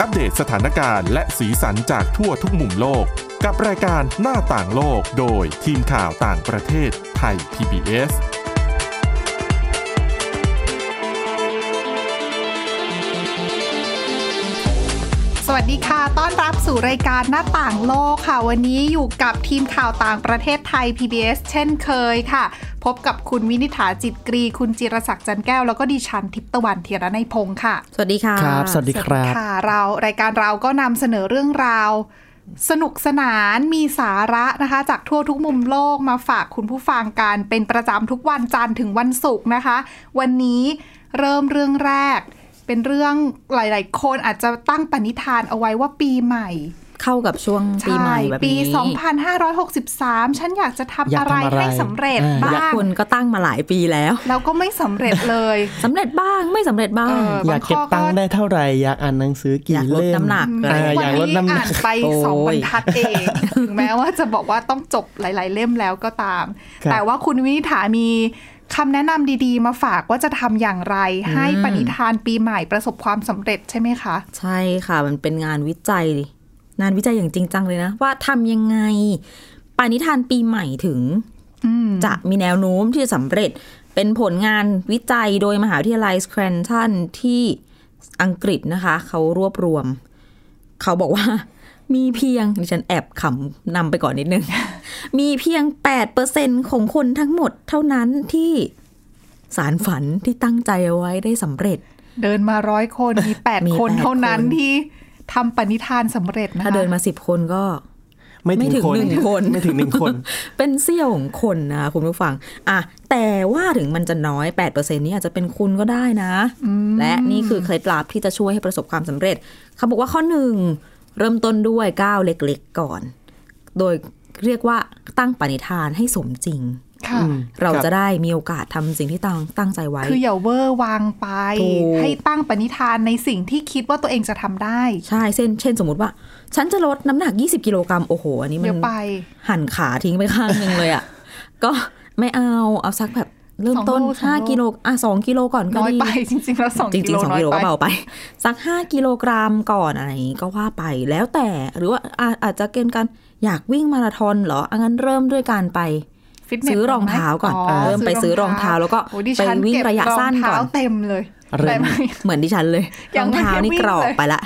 อัปเดตสถานการณ์และสีสันจากทั่วทุกมุมโลก กับรายการหน้าต่างโลกโดยทีมข่าวต่างประเทศไทย PBS สวัสดีค่ะ ต้อนรับสู่รายการหน้าต่างโลกค่ะ วันนี้อยู่กับทีมข่าวต่างประเทศไทย PBS เช่นเคยค่ะ พบกับคุณวินิษฐาจิตกรี คุณจิรศักดิ์จันแก้ว แล้วก็ดิฉันทิพย์ตะวันเทียรนัยพงค์ค่ะ สวัสดีค่ะครับ สวัสดีครับค่ะ เรารายการเราก็นำเสนอเรื่องราว สนุกสนานมีสาระนะคะ จากทั่วทุกมุมโลกมาฝากคุณผู้ฟังกันเป็นประจำทุกวันจันทร์ถึงวันศุกร์นะคะ วันนี้เริ่มเรื่องแรก เป็นเรื่องหลาย ๆ คนอาจจะตั้งปณิธานเอาไว้ว่าปีใหม่ เข้ากับช่วงปีใหม่แบบปีนี้2563 ฉันอยากจะทำอยากอะไรทำอะไรให้สำเร็จเออบ้าอยากงคนก็ตั้งมาหลายปีแล้ว แล้วก็ไม่สำเร็จเลยสำเร็จบ้างไม่สำเร็จบ้างเอออยากเก็บตังค์ได้เท่าไหร่ อยากอ่านหนังสือกี่อยากลดเล่มน้ำหนักอ่าวัอยากลดน้ำหนัอ่ากนไปโอ้ยสองบรรทัดเองถึงแม้ว่าจะบอกว่าต้องจบหลาย ๆ เล่มแล้วก็ตามครับแต่ว่าคุณวินิษฐามีคำแนะนำดีๆ มาฝากว่าจะทำอย่างไร ให้ปณิธานปีใหม่ประสบความสำเร็จใช่ไหมคะ ใช่ค่ะ มันเป็นงานวิจัย งานวิจัยอย่างจริงจังเลยนะ ว่าทำยังไงปณิธานปีใหม่ถึงอืมจะมีแนวโน้มที่จะสำเร็จเป็นผลงานวิจัยโดยมหาวิทยาลัยสแครนตันที่อังกฤษนะคะ เขารวบรวม เขาบอกว่ามีเพียงดิฉันแอบขำนำไปก่อนนิดนึง มีเพียง 8%ของคนทั้งหมดเท่านั้นที่สารฝันที่ตั้งใจเอาไว้ได้สำเร็จ เดินมาร้อยคนมีแปดมีคนแปดเท่านั้นคนที่ ทำปณิธานสำเร็จนะคะถ้าเดินมาสิบคนก็ไม่ไม่ถึถึงงคนหนึ่งคนไม่ถึงหนึ่งคน เป็นเสี้ยวของคนนะคุณผู้ฟัง อะ แต่ว่าถึงมันจะน้อย 8%นี้อาจจะเป็นคุณก็ได้นะ และนี่คือเคล็ดลับที่จะช่วยให้ประสบความสำเร็จ เขาบอกว่าข้อหนึ่ง เริ่มต้นด้วยก้าวเล็กๆก่อน โดยเรียกว่าตั้งปณิธานให้สมจริงค่ะอืม เราครับจะได้มีโอกาสทำสิ่งที่ตั้งตั้งใจไว้ คืออย่าเวอร์วางไปถูกให้ตั้งปณิธานในสิ่งที่คิดว่าตัวเองจะทำได้ ใช่เช่น เช่นสมมติว่า ฉันจะลดน้ำหนัก 20 กิโลกรัมโอ้โห อันนี้มัเดี๋ยนวไปหั่นขาทิ้งไปข้างหนึ่งเลยอะ ก็ไม่เอา เอาสักแบบเริ่มต้นสองโลสองโลห้ากิโลอะสองกิโลก่อนก็น้อยดีไปจริงๆแล้วสองจกิริงโลๆสองน้อยกิโลไปก็เบาไป สักห้ากิโลกรัมก่อนอะไรอย่างงี้ก็ว่าไปแล้วแต่หรือว่าอาอาจจะเกณฑ์กันอยากวิ่งมาราธอนเหรออังั้นเริ่มด้วยการไปฟิตเนส ซื้อรองเท้าก่อนเริ่มไปซื้อรองเท้าแล้วก็โอ้ดิไปฉันวิ่งเก็บระยะสั้นรองก่อนเท้าเต็มเลยเริ่มแต่ไม่เหมือนดิฉันเลยยัรงองไม่เท้านี่ได้วิ่งกรอกเลยไปละ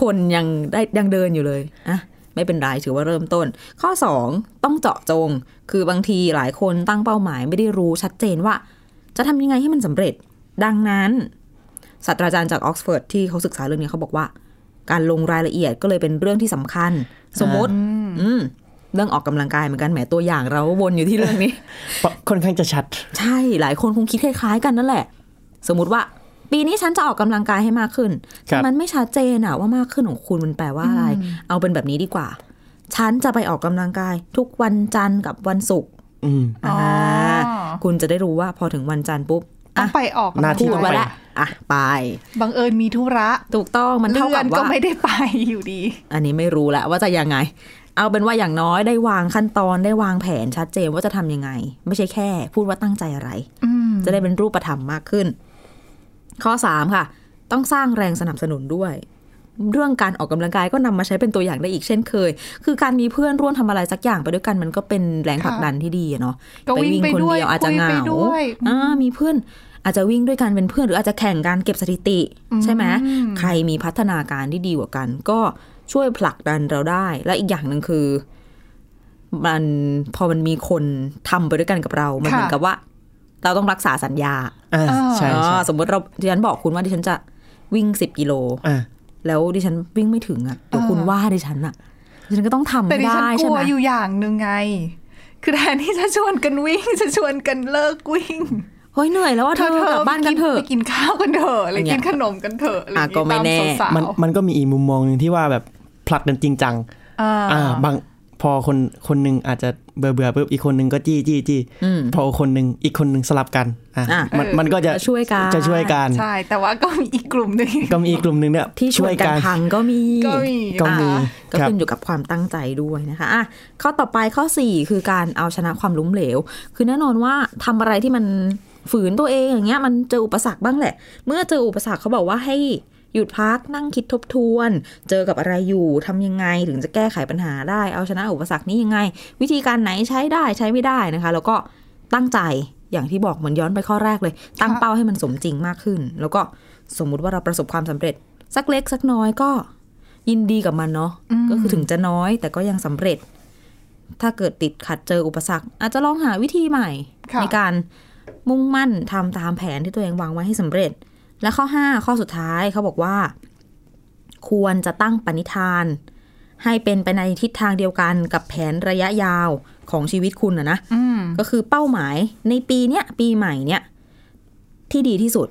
คนยังได้ยังเดินอยู่เลยอะไม่เป็นไรถือว่าเริ่มต้น ข้อสองต้องเจาะจง คือบางทีหลายคนตั้งเป้าหมายไม่ได้รู้ชัดเจนว่า จะทำยังไงให้มันสำเร็จ ดังนั้นศาสตราจารย์จากออกซฟอร์ดที่เขาศึกษาเรื่องนี้เขาบอกว่า การลงรายละเอียดก็เลยเป็นเรื่องที่สำคัญ สมมติ อืม เรื่องออกกำลังกายเหมือนกันแหมตัวอย่างเราก็วนอยู่ที่เรื่องนี้ค่อนข้างจะชัด ใช่หลายคนคงคิดคล้ายๆ กันนั่นแหละ สมมุติว่า ปีนี้ฉันจะออกกำลังกายให้มากขึ้นครัแต่บมันไม่ชัดเจนอะว่ามากขึ้นของคุณมันแปลว่าอะไร เอาเป็นแบบนี้ดีกว่า ฉันจะไปออกกำลังกาย ทุกวันจันทร์กับวันศุกร์อืมอ๋ออ่าคุณจะได้รู้ว่าพอถึงวันจันทร์ปุ๊บต้ออะงไปออกหน้าที่พูดต้องไว้ไปแล้วอะไป บังเอิญมีธุระ ถูกต้องมันเท่าเลื่อกันบก็ว่าไม่ได้ไปอยู่ดี อันนี้ไม่รู้แหละว่าจะยังไง เอาเป็นว่าอย่างน้อยได้วางขั้นตอนได้วางแผนชัดเจนว่าจะทำยังไง ไม่ใช่แค่ พูดว่าตั้งใจอะไรอืมจะได้เป็นรูปธรรมมากขึ้น ข้อสามค่ะ ต้องสร้างแรงสนับสนุนด้วย เรื่องการออกกำลังกายก็นำมาใช้เป็นตัวอย่างได้อีกเช่นเคย คือการมีเพื่อนร่วมทำอะไรสักอย่างไปด้วยกันมันก็เป็นแรงผลักดันที่ดีอะเนาะก็วิ่งไปคนด้วยเดียวอาจจะเหงาคุยไปด้วยอ่ามีเพื่อนอาจจะวิ่งด้วยกันเป็นเพื่อนหรืออาจจะแข่งการเก็บสถิติ ใช่ไหมใครมีพัฒนาการที่ดีกว่ากัน ก็ ช่วยผลักดันเราได้ และอีกอย่างหนึ่งคือ มันพอมันมีคนทำไปด้วยกันกับเรา มันเหมือนกับว่า เราต้องรักษาสัญญาอ่าใช่อ๋ใช่อสมมติเราดิฉันบอกคุณว่าดิฉันจะวิ่งสิบกิโลอ่าแล้วดิฉันวิ่งไม่ถึงอะเดี๋ยวคุณว่าดิฉันอะดิฉันก็ต้องทำแต่ให้ดิฉันได้กใช่ลัไหวมอยู่อย่างหนึ่งไง คือแทนที่จะชวนกันวิ่งจะชวนกันเลิกวิ่งเฮ้ยเหนื่อยแล้วว่าเธอกลับบ้านกันเถอะไปกินข้าวกันเถอะหรืออย่างเงี้กิยนขนมกันเถอะอะไรอะก็ไม่แน่ตาสาวๆมันมันก็มีอีกมุมมองหนึ่งที่ว่าแบบ ผลักกันจริงจังอ่าอ่าบางพอคนคนหนึ่งอาจจะเบื่อเบื่อปุ๊บอีกคนหนึ่งก็จี้จี้จี้อืมพอคนหนึ่งอีกคนหนึ่งสลับกันอะอะมันมันก็จะจะช่วยกันจะช่วยกันใช่ แต่ว่าก็มีอีกกลุ่มหนึ่งก็มีอีกกลุ่มหนึ่งเนี่ยที่ช่วยกันพังก็มีก็มีก็มีอะก็ครับขึ้นอยู่กับความตั้งใจด้วยนะคะอะข้อต่อไปข้อ 4 คือการเอาชนะความล้มเหลว คือแน่นอนว่าทำอะไรที่มันฝืนตัวเองอย่างเงี้ยมันเจออุปสรรคบ้างแหละ เมื่อเจออุปสรรคเขาบอกว่าให้ หยุดพักนั่งคิดทบทวน เจอกับอะไรอยู่ทำยังไงถึงจะแก้ไขปัญหาได้ เอาชนะอุปสรรคนี้ยังไง วิธีการไหนใช้ได้ใช้ไม่ได้นะคะ แล้วก็ตั้งใจอย่างที่บอกเหมือนย้อนไปข้อแรกเลย ตั้งเป้าให้มันสมจริงมากขึ้น แล้วก็สมมุติว่าเราประสบความสำเร็จ สักเล็กสักน้อยก็ยินดีกับมันเนาะก็คือถึงจะน้อยแต่ก็ยังสำเร็จ ถ้าเกิดติดขัดเจออุปสรรค อาจจะลองหาวิธีใหม่ค่ะในการมุ่งมั่นทำตามแผนที่ตัวเองวางไว้ให้สำเร็จ และข้อ 5 ข้อสุดท้ายเขาบอกว่า ควรจะตั้งปณิธาน ให้เป็นไปในทิศทางเดียวกันกับแผนระยะยาวของชีวิตคุณอะนะอืมก็คือเป้าหมายในปีเนี้ยปีใหม่เนี้ยที่ดีที่สุด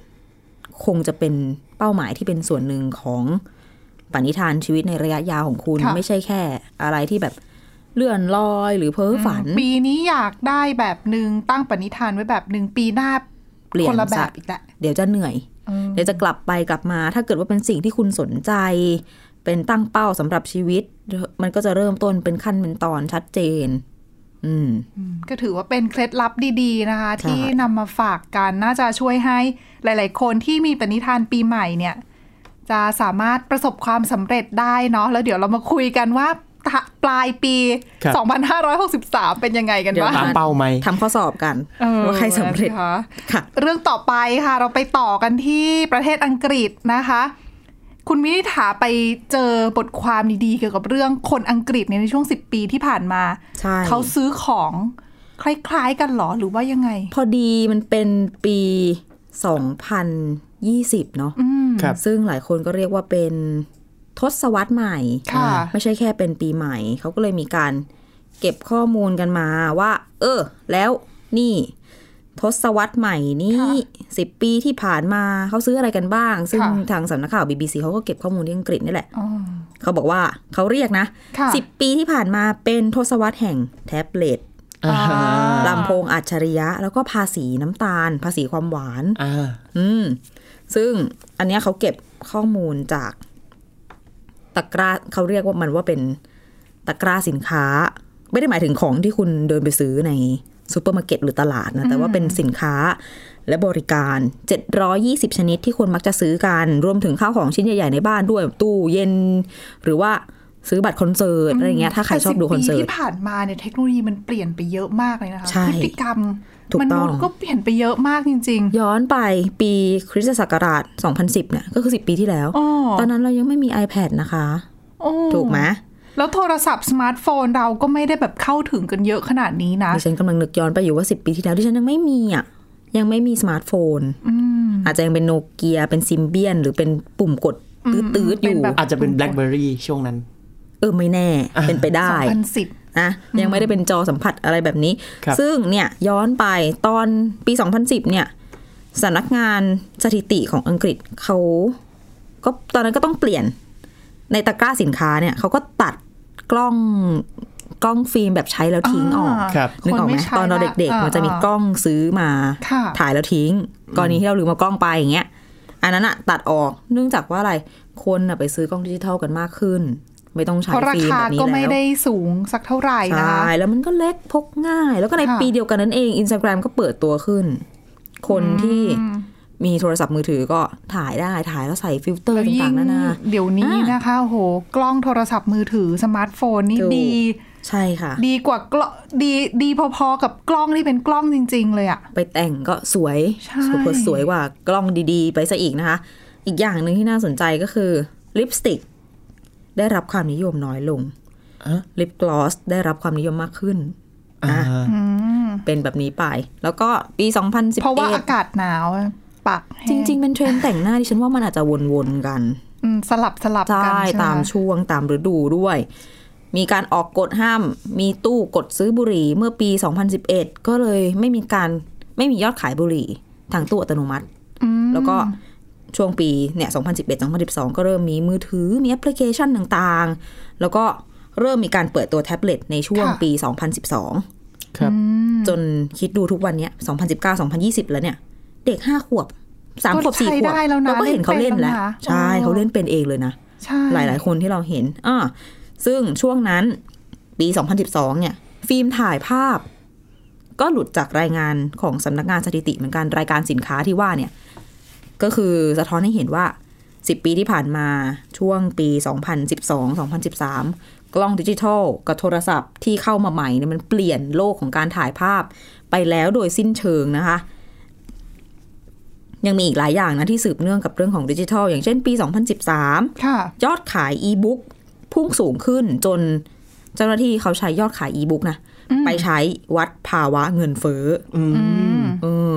คงจะเป็นเป้าหมายที่เป็นส่วนหนึ่งของปณิธานชีวิตในระยะยาวของคุณค่ะไม่ใช่แค่อะไรที่แบบเลื่อนลอยหรือเพ้อฝัน ปีนี้อยากได้แบบหนึ่งตั้งปณิธานไว้แบบหนึ่งปีหน้าเปลี่ยนคนละแบซะบอีกแหละเดี๋ยวจะเหนื่อย เออเดี๋ยวจะกลับไปกลับมา ถ้าเกิดว่าเป็นสิ่งที่คุณสนใจ เป็นตั้งเป้าสำหรับชีวิต มันก็จะเริ่มต้นเป็นขั้นเป็นตอนชัดเจน อืมก็ถือว่าเป็นเคล็ดลับดีๆนะคะใช่ที่นำมาฝากกันน่าจะช่วยให้หลาย ๆ คนที่มีปณิธานปีใหม่เนี่ยจะสามารถประสบความสำเร็จได้เนาะแล้วเดี๋ยวเรามาคุยกันว่าตะ ปลายปีครับ2563 เป็นยังไงกันเดี๋ยวบ้างตามเป้าไหมทำข้อสอบกันเออว่าใครสำเร็จนะคะค่ะ เรื่องต่อไปค่ะเราไปต่อกันที่ประเทศอังกฤษนะคะ คุณวินิษฐาไปเจอบทความดีๆ เกี่ยวกับเรื่องคนอังกฤษเนี่ยในช่วง 10 ปีที่ผ่านมาใช่เขาซื้อของคล้ายๆกันเหรอหรือว่ายังไง พอดีมันเป็นปี 2020 เนาะอืมครับซึ่งหลายคนก็เรียกว่าเป็น ทศวรรษใหม่ค่ะไม่ใช่แค่เป็นปีใหม่ เขาก็เลยมีการเก็บข้อมูลกันมาว่า เออ แล้วนี่ ทศวรรษใหม่นี้สิบปีที่ผ่านมาเขาซื้ออะไรกันบ้าง ซึ่งค่ะทางสำนักข่าว BBC เขาก็เก็บข้อมูลที่อังกฤษนี่แหละอ๋อเขาบอกว่าเขาเรียกนะค่ะสิบปีที่ผ่านมาเป็นทศวรรษแห่งแท็บเล็ตอ่าลำโพงอัจฉริยะ แล้วก็ภาษีน้ำตาล ภาษีความหวานอ่าอืมซึ่งอันเนี้ยเขาเก็บข้อมูลจาก ตะกร้าเขาเรียกว่ามันว่าเป็นตะกร้าสินค้า ไม่ได้หมายถึงของที่คุณเดินไปซื้อในซูเปอร์มาร์เก็ตหรือตลาดนะแต่ว่าเป็นสินค้าและบริการ 720 ชนิดที่คนมักจะซื้อกันรวมถึงข้าวของชิ้นใหญ่ ๆ ในบ้านด้วยตู้เย็น หรือว่าซื้อบัตรคอนเสิร์ตอะไรเงี้ยถ้าใครชอบดูคอนเสิแต่ร์10ปีที่ผ่านมาเนี่ยเทคโนโลยีมันเปลี่ยนไปเยอะมากเลยนะคะใช่พฤติกรรมมนุษย์ ถูกต้องก็เปลี่ยนไปเยอะมากจริงย้อนไปปีคริสตศักราช 2010 เนี่ย ก็คือ 10 ปีที่แล้วๆอ๋อ ตอนนั้นเรายังไม่มี iPad นะคะ โอ้ถูกไหมแล้วโทรศัพท์สมาร์ทโฟนเราก็ไม่ได้แบบเข้าถึงกันเยอะขนาดนี้นะ ดิฉันกำลังนึกย้อนไปอยู่ว่า 10 ปีที่แล้วดิฉันยังไม่มีอะ ยังไม่มีสมาร์ทโฟน อืม อาจจะยังเป็นโนเกียเป็นซิมเบียน หรือเป็นปุ่มกดตืดๆอยู่เป็นแบบ อาจจะเป็น BlackBerry ช่วงนั้น เออไม่แน่ เป็นไปได้ 2010 นะยังไม่ได้เป็นจอสัมผัสอะไรแบบนี้ครับซึ่งเนี่ยย้อนไปตอนปี 2010 เนี่ยสำนักงานสถิติของอังกฤษเขาก็ตอนนั้นก็ต้องเปลี่ยนในตะกร้าสินค้าเนี่ยเขาก็ตัดกล้องกล้องฟิล์มแบบใช้แล้วทิ้งออกครับนึกออกไหมคนไม่ใช้ตอนเราเด็กละๆมันจะมีอ่ากล้องซื้อมาค่ะถ่ายแล้วทิ้ง กรณีที่เราลืมเอากล้องไปอย่างเงี้ยอันนั้นอะตัดออกเนื่องจากว่าอะไรคนอะไปซื้อกล้องดิจิทัลกันมากขึ้น ไม่ต้องใช้เพราะราฟิล์มคาแบบนี้ก็ไม่แล้วได้สูงสักเท่าไหร่นะใช่คะแล้วมันก็เล็กพกง่าย แล้วก็ในค่ะปีเดียวกันนั้นเองอินสตาแกรมก็เปิดตัวขึ้น คนที่มีโทรศัพท์มือถือก็ถ่ายได้ถ่ายแล้วใส่ฟิลเตอร์แล้วยิ่ต่างงๆนานาเดี๋ยวนี้อ่านนะคะโหกล้องโทรศัพท์มือถือสมาร์ทโฟนนี่ถูกดี ใช่ค่ะ ดีกว่ากล้องดีดีพอๆกับกล้องที่เป็นกล้องจริง ๆ เลยอะไปแต่งก็สวยใช่สวยสวยกว่ากล้องดีๆ ไปซะอีกนะคะ อีกอย่างหนึ่งที่น่าสนใจก็คือลิปสติก ได้รับความนิยมน้อยลงอะลิปกลอสได้รับความนิยมมากขึ้นอ่านะอืมเป็นแบบนี้ไป แล้วก็ปี 2011เพราะว่าอากาศหนาวอะปากแห้จริง ๆ เป็นเทรนด์แต่งหน้าดิฉันว่ามันอาจจะวนๆกันอืมสลับสลับกันใช่ใช่ไหตามช่วงตามฤดูด้วย มีการออกกฎห้าม มีตู้กดซื้อบุหรี่เมื่อปี 2011 ก็เลยไม่มีการไม่มียอดขายบุหรี่ทางตู้อัตโนมัติอืมแล้วก็ ช่วงปีเนี่ย 2011 2012 ก็เริ่มมีมือถือ มีแอปพลิเคชันต่างๆ แล้วก็เริ่มมีการเปิดตัวแท็บเล็ตในช่วงปี 2012 ครับ จนคิดดูทุกวันเนี้ย 2019 2020 แล้วเนี่ย เด็ก 5 ขวบ 3 ขวบ 4 ขวบใช้ได้แล้วนะเราก็เห็นเขาเล่นแล้วเล่นเป็นแล้วนะใช่อ๋อเขาเล่นเป็นเองเลยนะใช่หลายๆ คนที่เราเห็นอ่าซึ่งช่วงนั้นปี 2012 เนี่ย ฟิล์มถ่ายภาพ ก็หลุดจากรายงานของสำนักงานสถิติเหมือนกันรายการสินค้าที่ว่าเนี่ย ก็คือสะท้อนให้เห็นว่า 10 ปีที่ผ่านมาช่วงปี 2012-2013 กล้องดิจิทัลกับโทรศัพท์ที่เข้ามาใหม่เนี่ยมันเปลี่ยนโลกของการถ่ายภาพไปแล้วโดยสิ้นเชิงนะคะ ยังมีอีกหลายอย่างนะที่สืบเนื่องกับเรื่องของดิจิทัล อย่างเช่นปี 2013ค่ะยอดขายอีบุ๊กพุ่งสูงขึ้นจนเจ้าหน้าที่เขาใช้ยอดขายอีบุ๊กนะไปใช้วัดภาวะเงินเฟ้ออืมเออ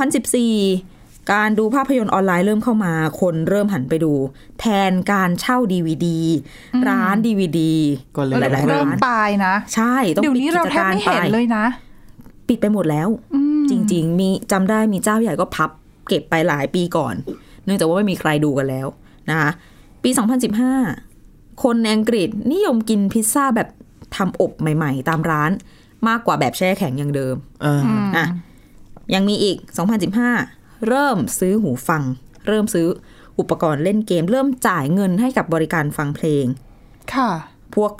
2014 การดูภาพยนตร์ออนไลน์เริ่มเข้ามา คนเริ่มหันไปดู แทนการเช่าดีวดีร้านดีวดีก็เลยหลายๆเริ่ร้ามนตายนะ ใช่ต้องเดี๋ยวปิดนี้กิเราจแทบการไม่ไปเห็นเลยนะ ปิดไปหมดแล้ว จริง ๆ มีจำได้มีเจ้าใหญ่ก็พับ เก็บไปหลายปีก่อน เนื่องจากว่าไม่มีใครดูกันแล้วนะคะปี 2015 คนในอังกฤษนิยมกินพิซซ่าแบบทำอบใหม่ ๆ ตามร้านมากกว่าแบบแช่แข็งอย่างเดิมอ่าอะยังมีอีก 2015 เริ่มซื้อหูฟัง เริ่มซื้ออุปกรณ์เล่นเกม เริ่มจ่ายเงินให้กับบริการฟังเพลง ค่ะ พวก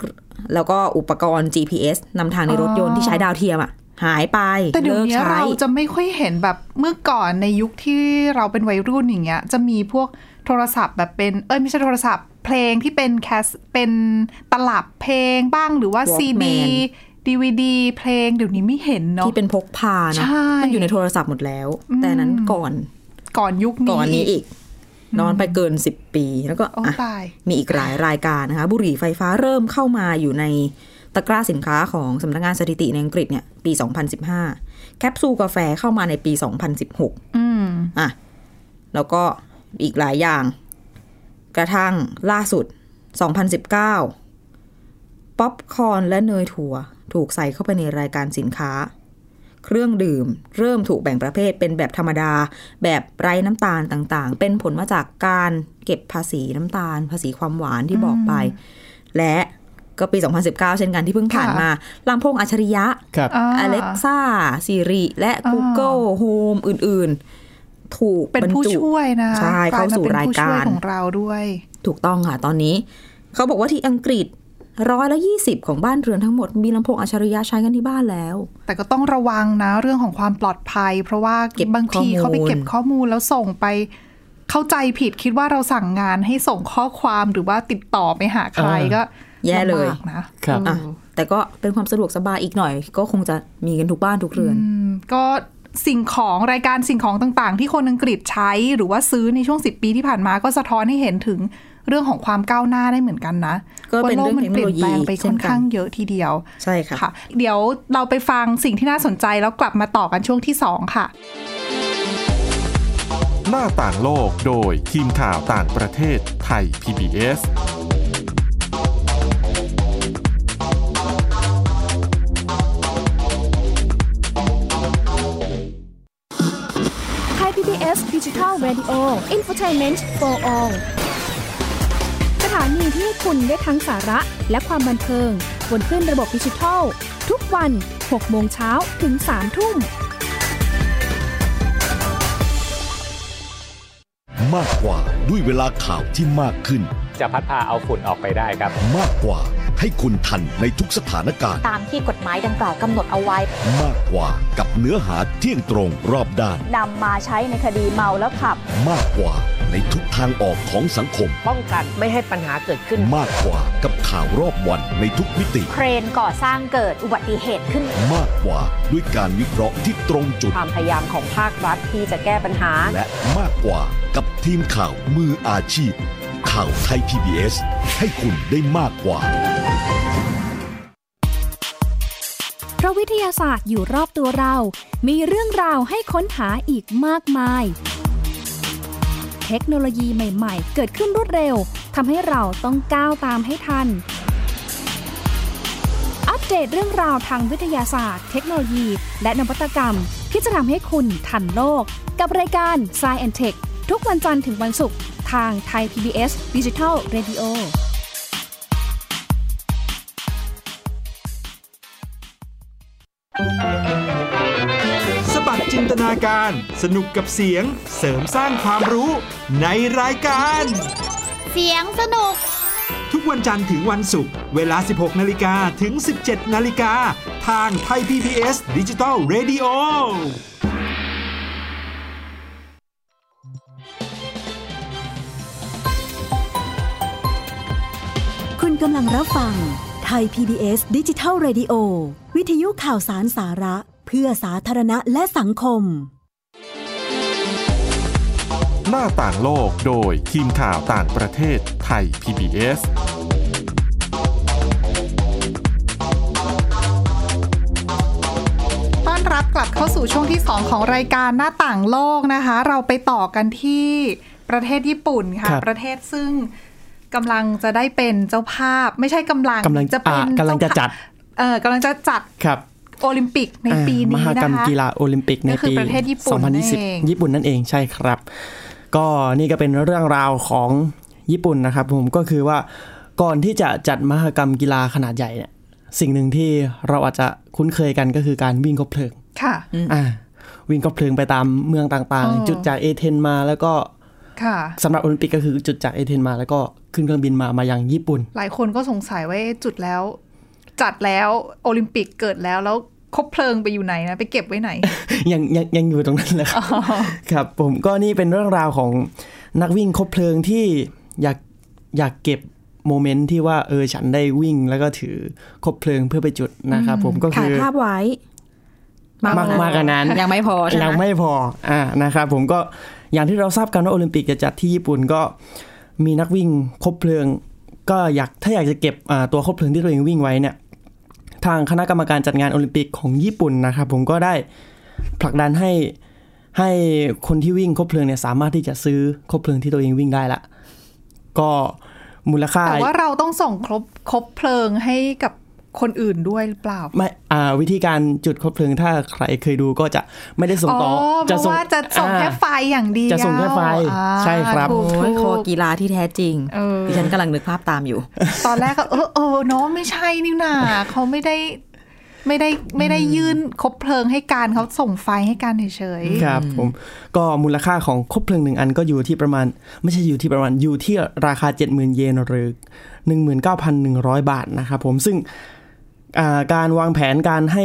แล้วก็อุปกรณ์ GPS นำทางในรถยนต์ที่ใช้ดาวเทียมอะหายไปเลิกใช้แต่เดี๋ยวนี้เราจะไม่ค่อยเห็นแบบเมื่อก่อนในยุคที่เราเป็นวัยรุ่นอย่างเงี้ย จะมีพวกโทรศัพท์แบบเป็นเอ้ยไม่ใช่โทรศัพท์ เพลงที่เป็นแคสเป็นตลับเพลงบ้างหรือว่า Walkman ซีดี ดีวีดีเพลงเดี๋ยวนี้ไม่เห็นเนาะที่เป็นพกพานะใช่มันอยู่ในโทรศัพท์หมดแล้ว แต่นั้นก่อน ก่อนยุคนี้ก่อนนี้อีกนอนไปเกินสิบปีแล้วก็โอ้อะตายมีอีกหลายรายการนะคะ บุหรี่ไฟฟ้าเริ่มเข้ามาอยู่ในตะกร้าสินค้าของสำนักงานสถิติในอังกฤษเนี่ย ปี 2015 แคปซูลกาแฟเข้ามาในปี 2016 อืมอะ แล้วก็อีกหลายอย่าง กระทั่งล่าสุด 2019 ป๊อปคอร์นและเนยถั่ว ถูกใส่เข้าไปในรายการสินค้า เครื่องดื่ม เริ่มถูกแบ่งประเภทเป็นแบบธรรมดา แบบไร้น้ำตาลต่างๆ เป็นผลมาจากการเก็บภาษีน้ำตาล ภาษีความหวานที่บอกไป และก็ปี 2019 เช่นกันที่เพิ่งผ่านมาลำโพงอัจฉริยะครับอ่า Alexa Siri และ Google Home อื่นๆ ถูกเป็นบรรผู้จุช่วยนะใช่เข้าสู่กลรายมป็นผู้ช่กาวรของเราด้วย ถูกต้องค่ะ ตอนนี้ เขาบอกว่าที่อังกฤษ ร้อยละยี่สิบของบ้านเรือนทั้งหมดมีลำโพงอัจฉริยะใช้กันที่บ้านแล้ว แต่ก็ต้องระวังนะเรื่องของความปลอดภัย เพราะว่าเก็บบางทีข้อมูลเขาไปเก็บข้อมูลแล้วส่งไปเข้าใจผิดคิดว่าเราสั่งงานให้ส่งข้อความหรือว่าติดต่อไปหาใครอ่าก็ แย่เลยำบากนะครับเอออะแต่ก็เป็นความสะดวกสบายอีกหน่อย ก็คงจะมีกันทุกบ้านทุกเรือนอืมก็สิ่งของรายการสิ่งของต่างๆ ที่คนอังกฤษใช้หรือว่าซื้อในช่วง 10 ปีที่ผ่านมาก็สะท้อนให้เห็นถึง เรื่องของความก้าวหน้าได้เหมือนกันนะก็เป็นว่าโลเรื่องมันเปลี่ยนแปลงไปเทคโนโลยีเช่ค่อนนกันข้างเยอะทีเดียว ใช่ค่ะค่ะ เดี๋ยวเราไปฟังสิ่งที่น่าสนใจแล้วกลับมาต่อกันช่วงที่สองค่ะ หน้าต่างโลกโดยทีมข่าวต่างประเทศไทย PBS ไทย PBS Digital Radio Infotainment for All ส ถานีที่ให้คุณได้ทั้งสาระและความบันเทิง บนขึ้นระบบดิจิทัล ทุกวัน 6 โมงเช้าถึง 3 ทุ่ม มากกว่าด้วยเวลาข่าวที่มากขึ้น จะพัดพาเอาฝุ่นออกไปได้ครับ มากกว่าให้คุณทันในทุกสถานการณ์ ตามที่กฎหมายดังกล่าวกำหนดเอาไว้ มากกว่ากับเนื้อหาเที่ยงตรงรอบด้านนำมาใช้ในคดีเมาแล้วขับ มากกว่า ในทุกทางออกของสังคม ป้องกันไม่ให้ปัญหาเกิดขึ้น มากกว่ากับข่าวรอบวันในทุกมิติ เครนก่อสร้างเกิดอุบัติเหตุขึ้น มากกว่าด้วยการวิเคราะห์ที่ตรงจุด ความพยายามของภาครัฐที่จะแก้ปัญหา และมากกว่ากับทีมข่าวมืออาชีพ ข่าวไทย PBS ให้คุณได้มากกว่าเพราะวิทยาศาสตร์อยู่รอบตัวเรา มีเรื่องราวให้ค้นหาอีกมากมาย เทคโนโลยีใหม่ๆ เกิดขึ้นรวดเร็วทำให้เราต้องก้าวตามให้ทัน อัปเดตเรื่องราวทางวิทยาศาสตร์ เทคโนโลยี และนวัตกรรมที่จะทำให้คุณทันโลก กับรายการ s c i e n t e c h ทุกวันจันทร์ถึงวันศุกร์ทางไทย PBS Digital Radio สบัดจิัคจินตนาการ สนุกกับเสียงเสริมสร้างความรู้ในรายการ เสียงสนุก ทุกวันจันทร์ถึงวันศุกร์เวลา 16 นาฬิกาถึง 17 นาฬิกา ทางไทย PPS ดิจิตอลเรดิโอคุณกำลังรับฟังไทย PBS ดิจิทัลเรดิโ่วิทยุข่าวสารสาระ เพื่อสาธารณะและสังคม หน้าต่างโลกโดยทีมข่าวต่างประเทศไทย PBS ต้อนรับกลับเข้าสู่ช่วงที่ 2 ของรายการหน้าต่างโลกนะคะ เราไปต่อกันที่ประเทศญี่ปุ่นค่ะครับประเทศซึ่งกำลังจะได้เป็นเจ้าภาพ ไม่ใช่กำลังกำลังจะเป็นอ่ากำลังจะจัดเออกำลังจะจัดครับ โอลิมปิกในปีอ่ามนี้หกรรมนะคะกีฬาโอลิมปิกในก็คือปีประเทศญี่ปุ่นนั่นเอง2020 ญี่ปุ่นนั่นเองใช่ครับ ก็นี่ก็เป็นเรื่องราวของญี่ปุ่นนะครับ ผมก็คือว่าก่อนที่จะจัดมหกรรมกีฬาขนาดใหญ่เนี่ยสิ่งหนึ่งที่เราอาจจะคุ้นเคยกันก็คือการวิ่งคบเพลิง ค่ะอ่าวิ่งคบเพลิงไปตามเมืองต่างๆเออจุดจากเอเธนส์มาแล้วก็ค่ะสำหรับโอลิมปิกก็คือจุดจากเอเธนส์มาแล้วก็ขึ้นเครื่องบินมามายังญี่ปุ่น หลายคนก็สงสัยว่าเอ๊ะจุดแล้ว จัดแล้วโอลิมปิกเกิดแล้วแล้ว คบเพลิงไปอยู่ไหนนะ ไปเก็บไว้ไหน ยังยังยังอยู่ตรงนั้นแหละครับครับ ผมก็นี่เป็นเรื่องราวของนักวิ่งคบเพลิงที่อยากอยากเก็บ moment ที่ว่าเออฉันได้วิ่งแล้วก็ถือคบเพลิงเพื่อไปจุดนะครับผมก็ถ่าคืยอภาพไว้ มากมากกว่านั้น ยังไม่พอใช่ไหมยังไม่พออ่านะครับผมก็อย่างที่เราทราบกันว่าโอลิมปิกจะจัดที่ญี่ปุ่นก็มีนักวิ่งคบเพลิง ก็อยากถ้าอยากจะเก็บอ่าตัวคบเพลิงที่ตัวเองวิ่งไว้เนี่ย ทางคณะกรรมการจัดงานโอลิมปิกของญี่ปุ่นนะครับ ผมก็ได้ผลักดันให้ให้คนที่วิ่งคบเพลิงเนี่ยสามารถที่จะซื้อคบเพลิงที่ตัวเองวิ่งได้ละ ก็มูลค่าแต่ว่าเราต้องส่งครบคบเพลิงให้กับ คนอื่นด้วยหรือเปล่า ไม่อ่าวิธีการจุดคบเพลิงถ้าใครเคยดูก็จะไม่ได้ส่งอ๋อต่อเพราะว่าจะส่งแค่ไฟอย่างเดียวจะส่งแค่ไฟอ่าใช่ครับถูกโอ้ยถูคอกกีฬาที่แท้จริงเออดิฉันกำลังนึกภาพตามอยู่ ตอนแรกก็เออเออเนาะไม่ใช่นี่นาเขาไม่ได้ไม่ได้ไม่ได้ยื่นคบเพลิงให้การเขาส่งไฟให้การเฉยๆครับผมก็มูลค่าของคบเพลิงหนึ่งอันก็อยู่ที่ประมาณ ไม่ใช่อยู่ที่ประมาณอยู่ที่ราคา 70,000 เยนหรือ 19,100 บาทนะครับผมซึ่งอ่า การวางแผนการให้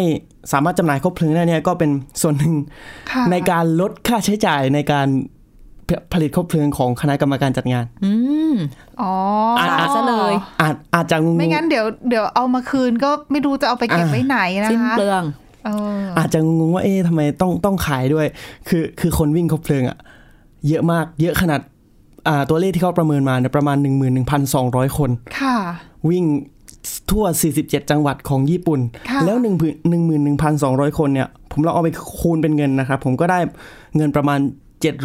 สามารถจำหน่ายคบเพลิงได้เนี่ยก็เป็นส่วนหนึ่งค่ะในการลดค่าใช้จ่ายในการผลิตคบเพลิงของคณะกรรมการจัดงาน อืมอ๋อสาซะเลยอาจอาจจะงงๆไม่งั้นเดี๋ยวเดี๋ยวเอามาคืนก็ไม่รู้จะเอาไปเก็บไว้ไหนนะคะสิ้นเปลืองเอออาจจะงงๆว่าเอ๊ะทำไมต้องต้องขายด้วย คือคือคนวิ่งคบเพลิงอะเยอะมาก เยอะขนาดอ่าตัวเลขที่เขาประเมินมาเนี่ยประมาณ 11,200 คน ค่ะ วิ่ง ทั่ว 47 จังหวัดของญี่ปุ่นค่ะแล้ว 11,200 คนเนี่ย ผมลองเอาไปคูณเป็นเงินนะครับ ผมก็ได้เงินประมาณ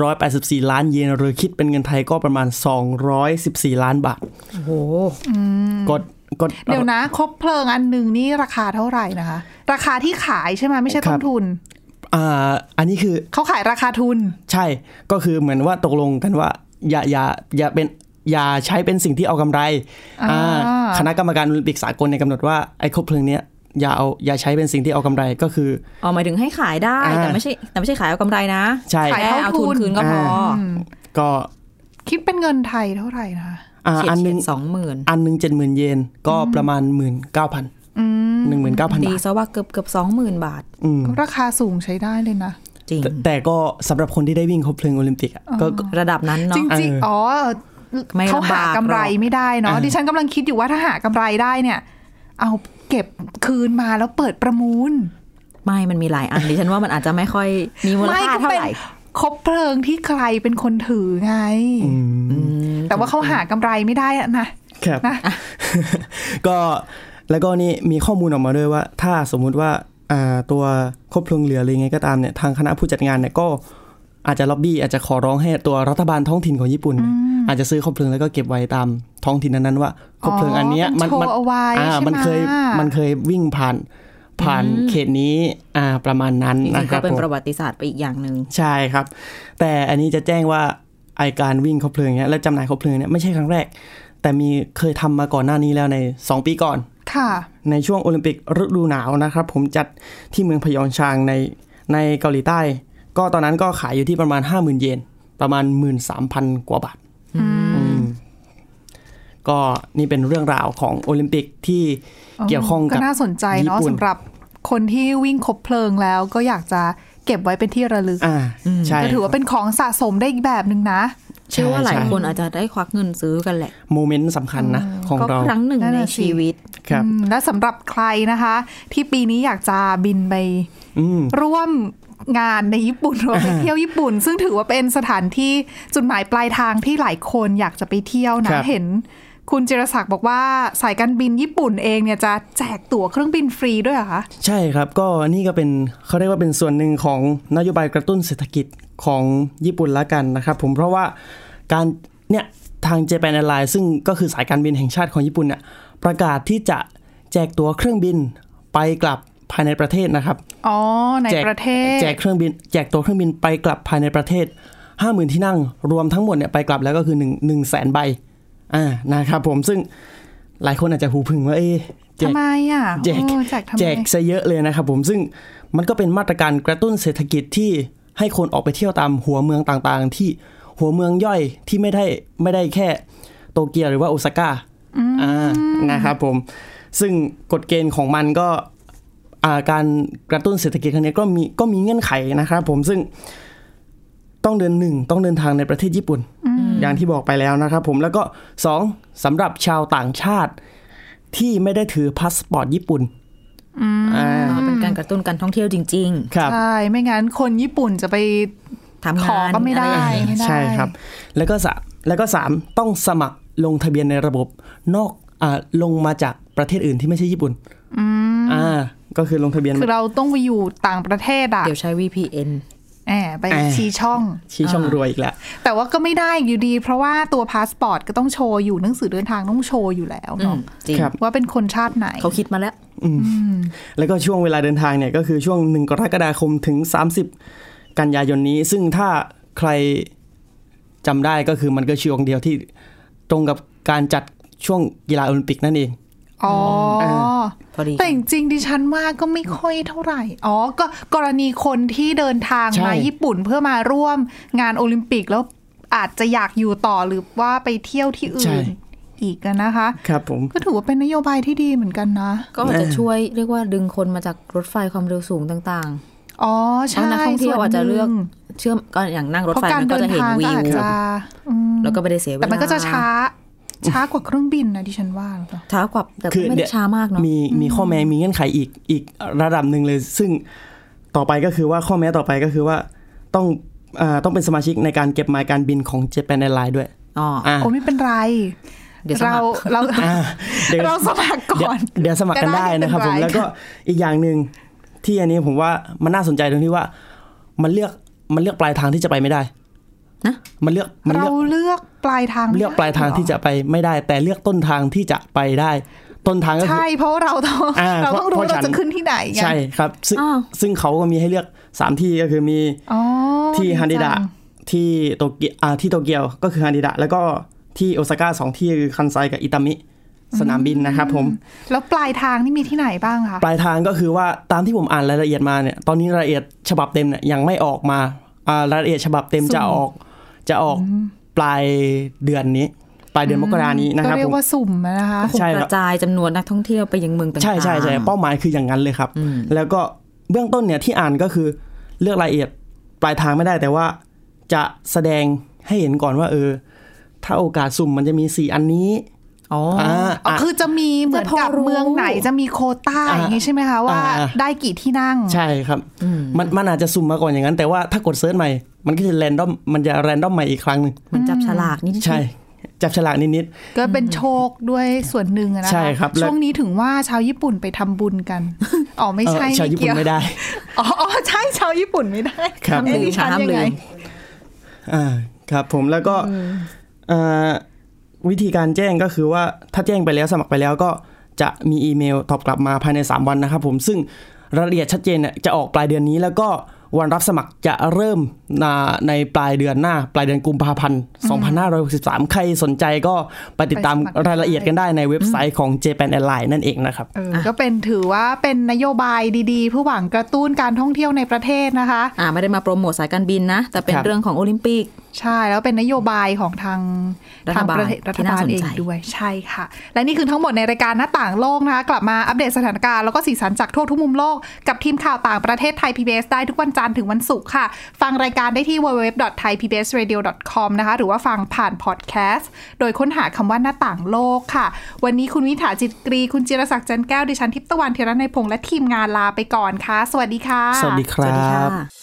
784 ล้านเยนหรือคิดเป็นเงินไทยก็ประมาณ 214 ล้านบาท โอ้โหกดกดเดี๋ยวนะ คบเพลิงอันหนึ่งนี่ราคาเท่าไหร่นะคะ ราคาที่ขายใช่ไหมไม่ใช่ต้นทุนอ่าอันนี้คือเขาขายราคาทุน ใช่ก็คือเหมือนว่าตกลงกันว่าอย่าอย่าอย่าเป็น อย่าใช้เป็นสิ่งที่เอากำไรอ่าอ่าคณะกรรมการโอลิมปิกสากลในยกำหนดว่าไอ้คบเพลิงเนี้ยอย่าเอาอย่าใช้เป็นสิ่งที่เอากำไรก็คือเอาหมายถึงให้ขายได้อ่าแต่ไม่ใช่แต่ไม่ใช่ขายเอากำไรนะใช่ขายแค่เอาทุนคืนก็พอออืมก็คิดเป็นเงินไทยเท่าไหร่นะคะอ่าเฉียดอันหนึงสองหมื่นอันหนึงเจ็ดหมื่นเยนก็ประมาณหมื่นเก้าพันอืมหนึ่งหมื่นเก้าพันดีบาทซะว่าเกือบเกือบสองหมื่นบาทอืมก็ราคาสูงใช้ได้เลยนะจริงแต่แต่ก็สำหรับคนที่ได้วิ่งคบเพลิงโอลิมปิกอะก็ก็ระดับนั้นจเนาะริงๆอ๋อไม่ เขาลำหาบากกำไรหรอกไม่ได้เนาะอ่าดิฉันกำลังคิดอยู่ว่าถ้าหากำไรได้เนี่ย เอาเก็บคืนมาแล้วเปิดประมูล ไม่มันมีหลายอันดิฉันว่ามันอาจจะไม่ค่อยมีมูลไม่ค่าก็เท่าเป็นไหร่คบเพลิงที่ใครเป็นคนถือไงอืมแต่ว่าเขาหากำไรไม่ได้อะนะครับนะก็แล้วก็นี่มีข้อมูลออกมาด้วยว่า ถ้าสมมุติว่าอ่าตัวคบเพลิงเหลือหรือไงก็ตามเนี่ยทางคณะผู้จัดงานเนี่ยก็อาจจะล็อบบี้อาจจะขอร้องให้ตัวรัฐบาลท้องถิ่นของญี่ปุ่นเนี่ย อาจจะซื้อคบเพลิงแล้วก็เก็บไว้ตามท้องถิ่นนั้นๆว่าคบเพลิงอันเนี้ยอ๋อเป็นโชว์เอาไว้อ่าใช่ไหมมันเคยมันเคยวิ่งผ่านผ่านเขตนี้อ่าประมาณนั้นจรินะงๆครัก็บเป็นผมประวัติศาสตร์ไปอีกอย่างหนึ่งใช่ครับ แต่อันนี้จะแจ้งว่าไอการวิ่งคบเพลิงเนี้ยและจำหน่ายคบเพลิงเนี้ยไม่ใช่ครั้งแรก แต่มีเคยทำมาก่อนหน้านี้แล้วใน 2 ปีก่อนค่ะ ในช่วงโอลิมปิกฤดูหนาวนะครับ ผมจัดที่เมืองพยองชางในในเกาหลีใต้ ก็ตอนนั้นก็ขายอยู่ที่ประมาณ 50,000 เยนประมาณ 13,000 กว่าบาทอืม ก็นี่เป็นเรื่องราวของโอลิมปิกที่เกี่ยวข้องกับก็น่าสนใจเนาะญี่ปุ่สำหรับคนที่วิ่งคบเพลิงแล้วก็อยากจะเก็บไว้เป็นที่ระลึกอ่าใช่ก็ถือว่าเป็นของสะสมได้อีกแบบหนึ่งนะเชื่อว่าหลายใช่คนอาจจะได้ควักเงินซื้อกันแหละ โมเมนต์สำคัญนะของก็เราครั้งหนึ่งนั่นในน่ะสิชีวิตครับอืมและสำหรับใครนะคะ ที่ปีนี้อยากจะบินไปอืมร่วมงานในญี่ปุ่นหรือว่าไปอ่าเที่ยวญี่ปุ่น ซึ่งถือว่าเป็นสถานที่จุดหมายปลายทางที่หลายคนอยากจะไปเที่ยวคนะรับเห็น คุณจิรศักดิ์บอกว่าสายการบินญี่ปุ่นเองเนี่ยจะแจกตั๋วเครื่องบินฟรีด้วยเหรอคะ ใช่ครับ ก็นี่ก็เป็นเขาเรียกว่าเป็นส่วนหนึ่งของนโยบายกระตุ้นเศรษฐกิจของญี่ปุ่นละกันนะครับ ผมเพราะว่าการเนี่ยทาง Japan Airlines ซึ่งก็คือสายการบินแห่งชาติของญี่ปุ่นเนี่ยประกาศที่จะแจกตั๋วเครื่องบินไปกลับภายในประเทศนะครับ อ๋อ ในแจกประเทศ แจกเครื่องบิน แจกตั๋วเครื่องบินไปกลับภายในประเทศ 50,000 ที่นั่ง รวมทั้งหมดเนี่ยไปกลับแล้วก็คือ1 1แสนใบ อ่านะครับผมซึ่งหลายคนอาจจะหูพึ่งว่าเอ๊ะแจกทำไมอะแจกโอ้แจกทำไมแจกซะเยอะเลยนะครับผมซึ่งมันก็เป็นมาตรการกระตุ้นเศรษฐกิจที่ให้คนออกไปเที่ยวตามหัวเมืองต่างๆ ที่หัวเมืองย่อยที่ไม่ได้ไม่ได้แค่โตเกียวหรือว่าโอซาก้าอ่านะครับผม ซึ่งกฎเกณฑ์ของมันก็อ่าการกระตุ้นเศรษฐกิจครั้งนี้ก็มีก็มีเงื่อนไขนะครับผมซึ่ง ต้องเดินหนึ่งต้องเดินทางในประเทศญี่ปุ่น อย่างที่บอกไปแล้วนะครับผมแล้วก็สองสำหรับชาวต่างชาติที่ไม่ได้ถือพาสปอร์ตญี่ปุ่นอ่าเป็นการกระตุ้นการท่องเที่ยวจริงครับใช่ไม่งั้นคนญี่ปุ่นจะไปๆทำขงาอนก็ไม่ได้อะรอย่างเงี้ยไม่ได้ ใช่ครับ แล้วก็สามแล้วก็สามต้องสมัครลงทะเบียนในระบบ นอกอ่าลงมาจากประเทศอื่นที่ไม่ใช่ญี่ปุ่นอ่าก็คือลงทะเบียนคือเราต้องไปอยู่ต่างประเทศอะเดี๋ยวใช้ VPN แอบไปอ่าชี้ช่อง ชี้ช่องรวยอีกแล้วแต่ว่าก็ไม่ได้อยู่ดี เพราะว่าตัวพาสปอร์ตก็ต้องโชว์อยู่หนังสือเดินทางต้องโชว์อยู่แล้วเนาะอืมจริงครับว่าเป็นคนชาติไหนเขาคิดมาแล้วแล้วก็ช่วงเวลาเดินทางเนี่ยก็คือช่วง1กรกฎาคมถึง 30 กันยายนนี้ ซึ่งถ้าใครจำได้ก็คือมันก็ช่วงเดียวที่ตรงกับการจัดช่วงกีฬาโอลิมปิกนั่นเอง อ๋ออพอดีแต่จริงๆดิฉันว่าก็ไม่ค่อยเท่าไหร่ อ๋อ ก็กรณีคนที่เดินทางใช่มาญี่ปุ่นเพื่อมาร่วมงานโอลิมปิกแล้วอาจจะอยากอยู่ต่อหรือว่าไปเที่ยวที่อื่ใช่นอีกอะนะคะ ครับผม ก็ถือว่าเป็นนโยบายที่ดีเหมือนกันนะ ก็อาจจะช่วยเรียกว่าดึงคนมาจากรถไฟความเร็วสูงต่างอ๋อๆเพใช่ราะนักท่องเที่ยวอาจจะเลือกส่วนหนึ่งเชื่อมก็อย่างนั่งรถเพราะไฟการมันก็เดินจะเห็นทางวิก็วอาจจะอืมแล้วก็ไม่ได้เสียเวลาแต่มันก็จะช้า ช้ากว่าเครื่องบินนะดิฉันว่าหรือเปล่าช้ากว่าแต่คือไม่เดี๋ได้ยวช้ามากเนาะมีมีข้อแม้มีเงื่อนไขอีกอีกระดับหนึ่งเลย ซึ่งต่อไปก็คือว่าข้อแม้ต่อไปก็คือว่าต้องอ่าต้องเป็นสมาชิกในการเก็บหมายการบินของ Japan Airlines ด้วยอ๋ออ่าโอ้ไม่เป็นไรเดี๋ยวสเรามัครเราอ่าดี๋ยวเราสมัครก่อนเดี๋ยวเดี๋ยวสมัครกันได้นะครับผมก็ได้แล้วก็อีกอย่างหนึ่งที่อันนี้ผมว่ามันน่าสนใจตรงที่ว่า มันเลือกมันเลือกปลายทางที่จะไปไม่ได้ นะมันเลือกมันเราเลือกเลือกปลายทางไม่เลือกปลายทางได้ที่จะไปไม่ได้ แต่เลือกต้นทางที่จะไปได้ ต้นทางก็คือใช่เพราะว่าเราต้องอ่าเราต้องรู้เพราะเราฉันจะขึ้นที่ไหนไงใช่ครับ ซึ่งอ้าวซึ่งเขาก็มีให้เลือกสามที่ก็คือมีอ๋อที่ดีฮันดิดะจังที่โตเกียวอ่าที่โตเกียวก็คือฮันดิดะแล้วก็ที่โอซาก้าสองที่คือคันไซกับอิตามิสนามบินนะครับผม แล้วปลายทางนี่มีที่ไหนบ้างคะ ปลายทางก็คือว่าตามที่ผมอ่านรายละเอียดมาเนี่ย ตอนนี้รายละเอียดฉบับเต็มเนี่ยยังไม่ออกมาอ่ารายละเอียดฉบับเต็มจะออก จะออกปลายเดือนนี้ ปลายเดือนมกรานี้นะก็ครับเรียผกมว่าสุ่มอะนะคะคงใช่กครับระจายจำนวนนักท่องเที่ยวไปยังเมืองต่างๆใช่ใช่ใช่เป้าหมายคืออย่างนั้นเลยครับอืมแล้วก็เบื้องต้นเนี่ยที่อ่านก็คือเลือกรายละเอียดปลายทางไม่ได้แต่ว่าจะแสดงให้เห็นก่อนว่า เออ ถ้าโอกาสสุ่มมันจะมีสี่อันนี้ อ๋ออ่าอ๋อคือจะมีเหมือนกับจะพอรู้เมืองไหนจะมีโควต้าอ่าอย่างนี้ใช่ไหมคะว่าอ่า ได้กี่ที่นั่ง ใช่ครับอืมมันมันอาจจะสุ่มมาก่อนอย่างนั้น แต่ว่าถ้ากดเซิร์ชใหม่ มันก็จะแรนดอมมันจะแรนดอมใหม่อีกครั้งหนึ่งเหมือนจับฉลากนิดๆใช่จับฉลากนิดก็เป็นโชคด้วยส่วนหนึ่งอะนะคะใช่ครับแล้วช่วงนี้ถึงว่าชาวญี่ปุ่นไปทำบุญกันอ๋อๆไม่เอ่อใช่ชาวญี่ปุ่นเกี่ยวไม่ได้อ๋ออ๋อใช่ชาวญี่ปุ่นไม่ได้ครับเอ๊ะดิฉันห้ามยังลืไงมอ่าครับผมแล้วก็อ่า วิธีการแจ้งก็คือว่าถ้าแจ้งไปแล้วสมัครไปแล้วก็จะมีอีเมลตอบกลับมาภายใน 3 วันนะครับผมซึ่งรายละเอียดชัดเจนเนี่ยจะออกปลายเดือนนี้ แล้วก็วันรับสมัครจะเริ่มนาในปลายเดือนหน้า ปลายเดือนกุมภาพันธ์ 2563 ใครสนใจก็ไปติดตามไปสมัครรายละเอียดกันได้ในเว็บไซต์ของ Japan Airlines นั่นเองนะครับเออก็เป็นถือว่าเป็นนโยบายดีๆเพื่อหวังกระตุ้นการท่องเที่ยวในประเทศนะคะ อ่าไม่ได้มาโปรโมทสายการบินนะ แต่เป็นครับเรื่องของโอลิมปิก ใช่แล้วเป็นนโยบายของทางรัฐทางบาลประเทศรัฐที่น่าบาลสนเองใจด้วยใช่ค่ะ และนี่คือทั้งหมดในรายการหน้าต่างโลกนะคะกลับมาอัปเดตสถานการณ์แล้วก็สีสันจากทั่วทุกมุมโลกกับทีมข่าวต่างประเทศไทย PBS ได้ทุกวันจันทร์ถึงวันศุกร์ค่ะ ฟังรายการได้ที่ www.thaipbsradio.com นะคะหรือว่าฟังผ่านพอดแคสต์โดยค้นหาคำว่าหน้าต่างโลกค่ะ วันนี้คุณวิถาจิตกรี คุณจิรศักดิ์จันแก้วดิฉันทิพย์ตะวันเทระในยพงษ์และทีมงานลาไปก่อนค่ะ สวัสดีค่ะ สวัสดีครับ